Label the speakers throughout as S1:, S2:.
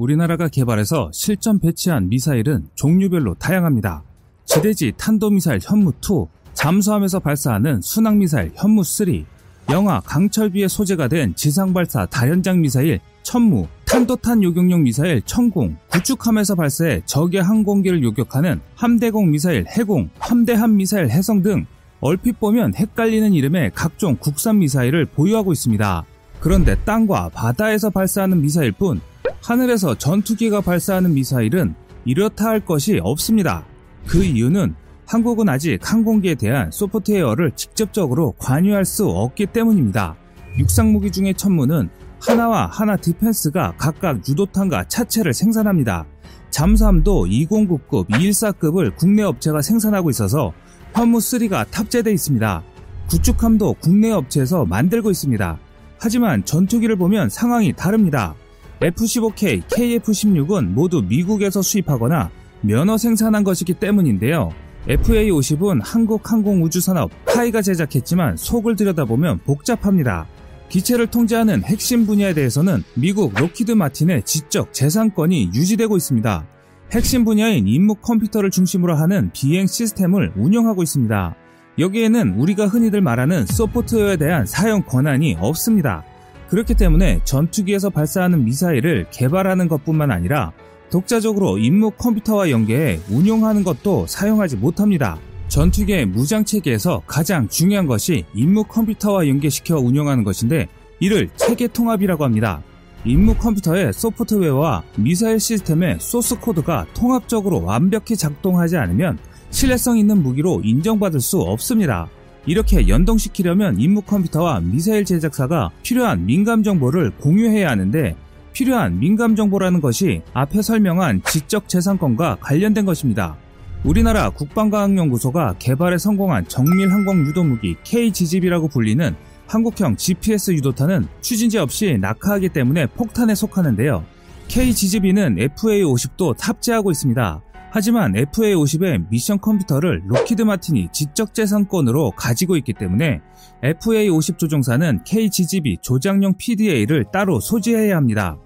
S1: 우리나라가 개발해서 실전 배치한 미사일은 종류별로 다양합니다. 지대지 탄도미사일 현무2, 잠수함에서 발사하는 순항미사일 현무3, 영하 강철비에 소재가 된 지상발사 다연장 미사일 천무, 탄도탄 요격용 미사일 천궁, 구축함에서 발사해 적의 항공기를 요격하는 함대공 미사일 해공, 함대함 미사일 해성 등 얼핏 보면 헷갈리는 이름의 각종 국산 미사일을 보유하고 있습니다. 그런데 땅과 바다에서 발사하는 미사일뿐 하늘에서 전투기가 발사하는 미사일은 이렇다 할 것이 없습니다. 그 이유는 한국은 아직 항공기에 대한 소프트웨어를 직접적으로 관여할 수 없기 때문입니다. 육상 무기 중의 천무는 하나와 하나 디펜스가 각각 유도탄과 차체를 생산합니다. 잠수함도 2099급, 214급을 국내 업체가 생산하고 있어서 현무3가 탑재되어 있습니다. 구축함도 국내 업체에서 만들고 있습니다. 하지만 전투기를 보면 상황이 다릅니다. F-15K, KF-16은 모두 미국에서 수입하거나 면허 생산한 것이기 때문인데요. FA-50은 한국항공우주산업 KAI가 제작했지만 속을 들여다보면 복잡합니다. 기체를 통제하는 핵심 분야에 대해서는 미국 록히드 마틴의 지적 재산권이 유지되고 있습니다. 핵심 분야인 임무 컴퓨터를 중심으로 하는 비행 시스템을 운영하고 있습니다. 여기에는 우리가 흔히들 말하는 소프트웨어에 대한 사용 권한이 없습니다. 그렇기 때문에 전투기에서 발사하는 미사일을 개발하는 것뿐만 아니라 독자적으로 임무 컴퓨터와 연계해 운용하는 것도 사용하지 못합니다. 전투기의 무장 체계에서 가장 중요한 것이 임무 컴퓨터와 연계시켜 운영하는 것인데 이를 체계 통합이라고 합니다. 임무 컴퓨터의 소프트웨어와 미사일 시스템의 소스 코드가 통합적으로 완벽히 작동하지 않으면 신뢰성 있는 무기로 인정받을 수 없습니다. 이렇게 연동시키려면 임무 컴퓨터와 미사일 제작사가 필요한 민감 정보를 공유해야 하는데 필요한 민감 정보라는 것이 앞에 설명한 지적 재산권과 관련된 것입니다. 우리나라 국방과학연구소가 개발에 성공한 정밀 항공 유도무기 KGGB라고 불리는 한국형 GPS 유도탄은 추진제 없이 낙하하기 때문에 폭탄에 속하는데요. KGGB는 FA-50도 탑재하고 있습니다. 하지만 FA-50의 미션 컴퓨터를 록히드 마틴이 지적재산권으로 가지고 있기 때문에 FA-50 조종사는 KGGB 조작용 PDA를 따로 소지해야 합니다.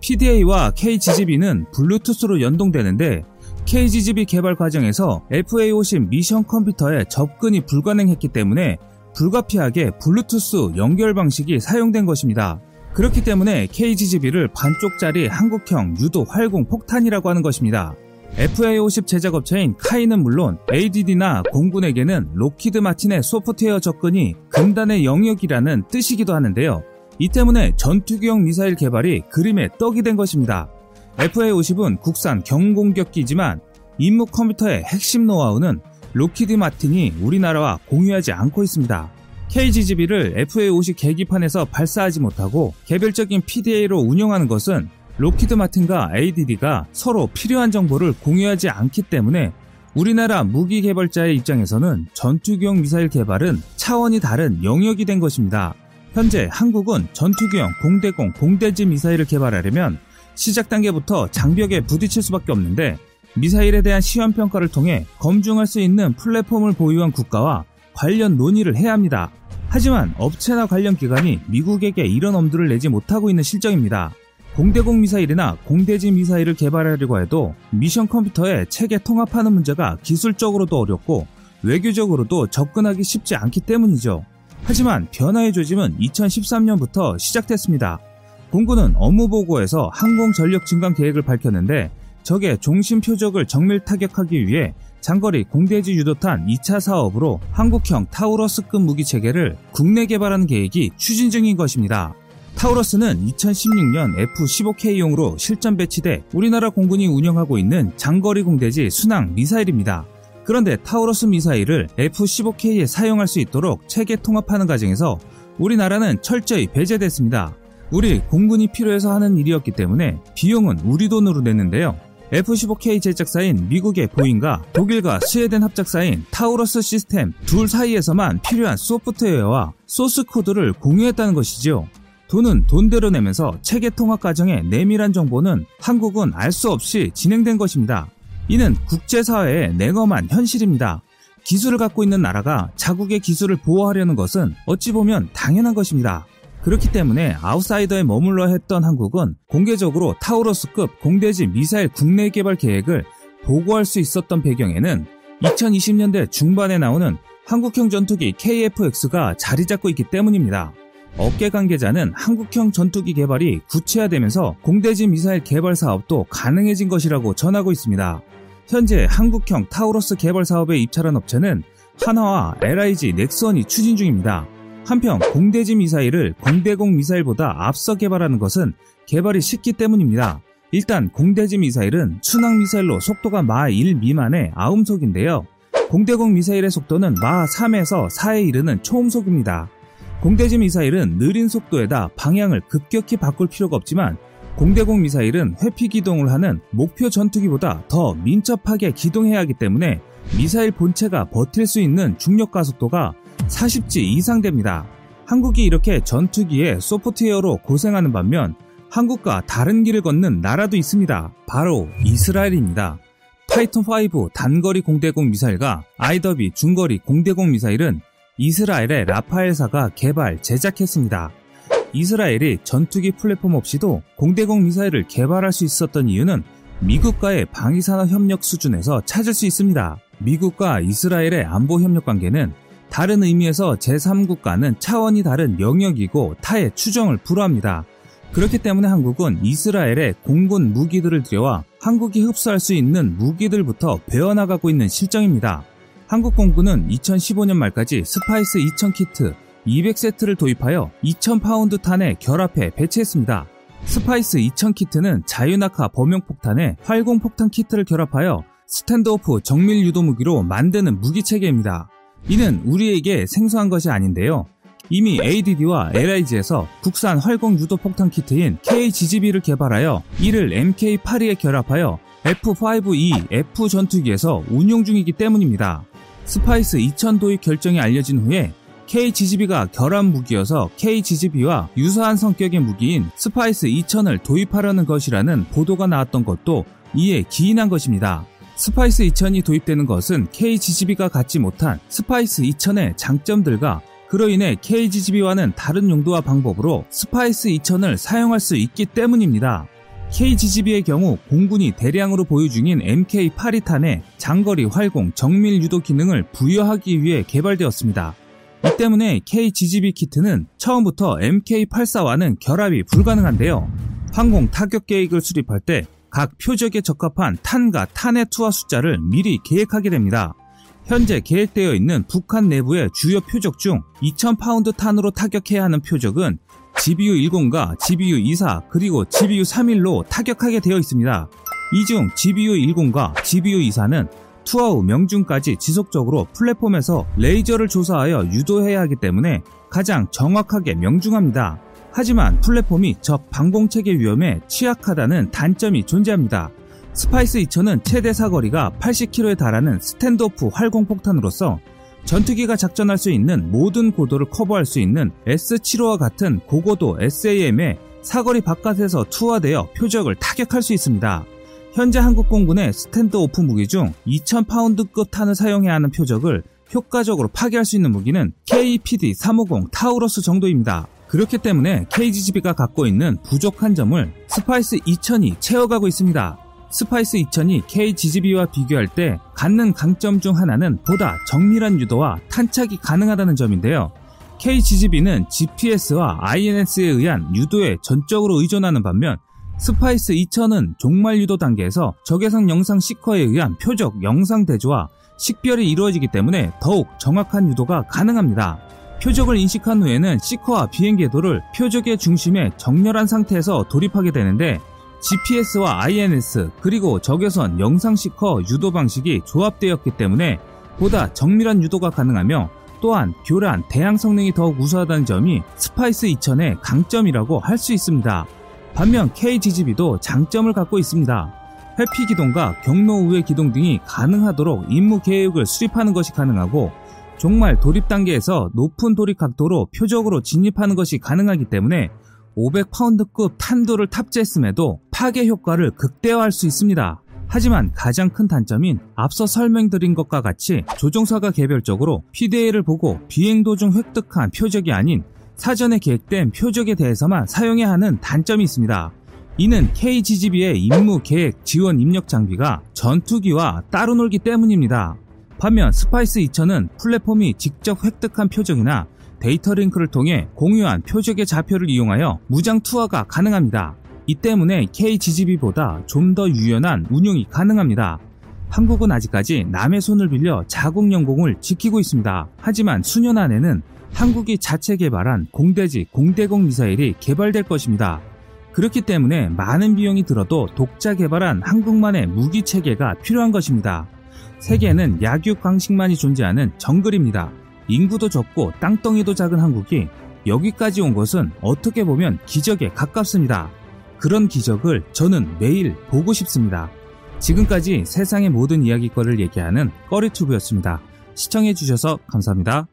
S1: PDA와 KGGB는 블루투스로 연동되는데 KGGB 개발 과정에서 FA-50 미션 컴퓨터에 접근이 불가능했기 때문에 불가피하게 블루투스 연결 방식이 사용된 것입니다. 그렇기 때문에 KGGB를 반쪽짜리 한국형 유도 활공 폭탄이라고 하는 것입니다. FA50 제작업체인 KAI는 물론 ADD나 공군에게는 록히드 마틴의 소프트웨어 접근이 금단의 영역이라는 뜻이기도 하는데요. 이 때문에 전투기용 미사일 개발이 그림의 떡이 된 것입니다. FA50은 국산 경공격기지만 임무 컴퓨터의 핵심 노하우는 록히드 마틴이 우리나라와 공유하지 않고 있습니다. KGGB를 FA50 계기판에서 발사하지 못하고 개별적인 PDA로 운영하는 것은 록히드 마틴과 ADD가 서로 필요한 정보를 공유하지 않기 때문에 우리나라 무기 개발자의 입장에서는 전투기용 미사일 개발은 차원이 다른 영역이 된 것입니다. 현재 한국은 전투기용 공대공 공대지 미사일을 개발하려면 시작 단계부터 장벽에 부딪힐 수밖에 없는데 미사일에 대한 시험 평가를 통해 검증할 수 있는 플랫폼을 보유한 국가와 관련 논의를 해야 합니다. 하지만 업체나 관련 기관이 미국에게 이런 엄두를 내지 못하고 있는 실정입니다. 공대공 미사일이나 공대지 미사일을 개발하려고 해도 미션 컴퓨터에 체계 통합하는 문제가 기술적으로도 어렵고 외교적으로도 접근하기 쉽지 않기 때문이죠. 하지만 변화의 조짐은 2013년부터 시작됐습니다. 공군은 업무 보고에서 항공 전력 증강 계획을 밝혔는데 적의 종심 표적을 정밀 타격하기 위해 장거리 공대지 유도탄 2차 사업으로 한국형 타우러스급 무기 체계를 국내 개발하는 계획이 추진 중인 것입니다. 타우러스는 2016년 F-15K용으로 실전 배치돼 우리나라 공군이 운영하고 있는 장거리 공대지 순항 미사일입니다. 그런데 타우러스 미사일을 F-15K에 사용할 수 있도록 체계 통합하는 과정에서 우리나라는 철저히 배제됐습니다. 우리 공군이 필요해서 하는 일이었기 때문에 비용은 우리 돈으로 냈는데요. F-15K 제작사인 미국의 보잉과 독일과 스웨덴 합작사인 타우러스 시스템 둘 사이에서만 필요한 소프트웨어와 소스 코드를 공유했다는 것이죠. 돈은 돈대로 내면서 체계 통합 과정의 내밀한 정보는 한국은 알 수 없이 진행된 것입니다. 이는 국제사회의 냉엄한 현실입니다. 기술을 갖고 있는 나라가 자국의 기술을 보호하려는 것은 어찌 보면 당연한 것입니다. 그렇기 때문에 아웃사이더에 머물러 했던 한국은 공개적으로 타우러스급 공대지 미사일 국내 개발 계획을 보고할 수 있었던 배경에는 2020년대 중반에 나오는 한국형 전투기 KF-X가 자리 잡고 있기 때문입니다. 업계 관계자는 한국형 전투기 개발이 구체화되면서 공대지 미사일 개발 사업도 가능해진 것이라고 전하고 있습니다. 현재 한국형 타우러스 개발 사업에 입찰한 업체는 하나와 LIG 넥선이 추진 중입니다. 한편 공대지 미사일을 공대공 미사일보다 앞서 개발하는 것은 개발이 쉽기 때문입니다. 일단 공대지 미사일은 순항 미사일로 속도가 마 1 미만의 아음속인데요. 공대공 미사일의 속도는 마 3에서 4에 이르는 초음속입니다. 공대지 미사일은 느린 속도에다 방향을 급격히 바꿀 필요가 없지만 공대공 미사일은 회피 기동을 하는 목표 전투기보다 더 민첩하게 기동해야 하기 때문에 미사일 본체가 버틸 수 있는 중력 가속도가 40G 이상 됩니다. 한국이 이렇게 전투기에 소프트웨어로 고생하는 반면 한국과 다른 길을 걷는 나라도 있습니다. 바로 이스라엘입니다. 파이톤5 단거리 공대공 미사일과 아이더비 중거리 공대공 미사일은 이스라엘의 라파엘사가 개발, 제작했습니다. 이스라엘이 전투기 플랫폼 없이도 공대공 미사일을 개발할 수 있었던 이유는 미국과의 방위산업 협력 수준에서 찾을 수 있습니다. 미국과 이스라엘의 안보 협력 관계는 다른 의미에서 제3국가는 차원이 다른 영역이고 타의 추정을 불허합니다. 그렇기 때문에 한국은 이스라엘의 공군 무기들을 들여와 한국이 흡수할 수 있는 무기들부터 배워나가고 있는 실정입니다. 한국 공군은 2015년 말까지 스파이스 2000 키트 200세트를 도입하여 2000파운드 탄에 결합해 배치했습니다. 스파이스 2000 키트는 자유낙하 범용폭탄에 활공폭탄 키트를 결합하여 standoff 정밀 유도 무기로 만드는 무기 체계입니다. 이는 우리에게 생소한 것이 아닌데요. 이미 ADD와 LIG에서 국산 활공 유도 폭탄 키트인 KGGB를 개발하여 이를 MK82에 결합하여 F5E F 전투기에서 운용 중이기 때문입니다. 스파이스 2000 도입 결정이 알려진 후에 KGGB가 결합 무기여서 KGGB와 유사한 성격의 무기인 스파이스 2000을 도입하려는 것이라는 보도가 나왔던 것도 이에 기인한 것입니다. 스파이스 2000이 도입되는 것은 KGGB가 갖지 못한 스파이스 2000의 장점들과 그로 인해 KGGB와는 다른 용도와 방법으로 스파이스 2000을 사용할 수 있기 때문입니다. KGGB의 경우 공군이 대량으로 보유 중인 MK82탄에 장거리 활공 정밀 유도 기능을 부여하기 위해 개발되었습니다. 이 때문에 KGGB 키트는 처음부터 MK84와는 결합이 불가능한데요. 항공 타격 계획을 수립할 때 각 표적에 적합한 탄과 탄의 투하 숫자를 미리 계획하게 됩니다. 현재 계획되어 있는 북한 내부의 주요 표적 중 2000파운드 탄으로 타격해야 하는 표적은 GBU-10과 GBU-24 그리고 GBU-31로 타격하게 되어 있습니다. 이 중 GBU-10과 GBU-24는 투하 후 명중까지 지속적으로 플랫폼에서 레이저를 조사하여 유도해야 하기 때문에 가장 정확하게 명중합니다. 하지만 플랫폼이 적 방공체계 위험에 취약하다는 단점이 존재합니다. 스파이스 2000은 최대 사거리가 80km에 달하는 standoff 활공폭탄으로서 전투기가 작전할 수 있는 모든 고도를 커버할 수 있는 S75와 같은 고고도 SAM의 사거리 바깥에서 투하되어 표적을 타격할 수 있습니다. 현재 한국 공군의 standoff 무기 중 2000파운드급 탄을 사용해야 하는 표적을 효과적으로 파괴할 수 있는 무기는 KPD-350 타우러스 정도입니다. 그렇기 때문에 KGGB가 갖고 있는 부족한 점을 스파이스 2000이 채워가고 있습니다. 스파이스 2000이 KGGB와 비교할 때 갖는 강점 중 하나는 보다 정밀한 유도와 탄착이 가능하다는 점인데요. KGGB는 GPS와 INS에 의한 유도에 전적으로 의존하는 반면 스파이스 2000은 종말 유도 단계에서 적외선 영상 seeker에 의한 표적 영상 대조와 식별이 이루어지기 때문에 더욱 정확한 유도가 가능합니다. 표적을 인식한 후에는 seeker와 비행 궤도를 표적의 중심에 정렬한 상태에서 돌입하게 되는데 GPS와 INS 그리고 적외선 영상 seeker 유도 방식이 조합되었기 때문에 보다 정밀한 유도가 가능하며 또한 교란, 대항 성능이 더욱 우수하다는 점이 스파이스 2000의 강점이라고 할 수 있습니다. 반면 KGGB도 장점을 갖고 있습니다. 회피 기동과 경로 우회 기동 등이 가능하도록 임무 계획을 수립하는 것이 가능하고 종말 돌입 단계에서 높은 돌입 각도로 표적으로 진입하는 것이 가능하기 때문에 500파운드급 탄도를 탑재했음에도 파괴 효과를 극대화할 수 있습니다. 하지만 가장 큰 단점인 앞서 설명드린 것과 같이 조종사가 개별적으로 PDA를 보고 비행 도중 획득한 표적이 아닌 사전에 계획된 표적에 대해서만 사용해야 하는 단점이 있습니다. 이는 KGGB의 임무 계획 지원 입력 장비가 전투기와 따로 놀기 때문입니다. 반면 스파이스 2000은 플랫폼이 직접 획득한 표적이나 데이터 링크를 통해 공유한 표적의 좌표를 이용하여 무장 투하가 가능합니다. 이 때문에 KGGB보다 좀 더 유연한 운용이 가능합니다. 한국은 아직까지 남의 손을 빌려 자국 영공을 지키고 있습니다. 하지만 수년 안에는 한국이 자체 개발한 공대지 공대공 미사일이 개발될 것입니다. 그렇기 때문에 많은 비용이 들어도 독자 개발한 한국만의 무기 체계가 필요한 것입니다. 세계에는 약육 강식만이 존재하는 정글입니다. 인구도 적고 땅덩이도 작은 한국이 여기까지 온 것은 어떻게 보면 기적에 가깝습니다. 그런 기적을 저는 매일 보고 싶습니다. 지금까지 세상의 모든 이야기거리를 얘기하는 꺼리튜브였습니다. 시청해주셔서 감사합니다.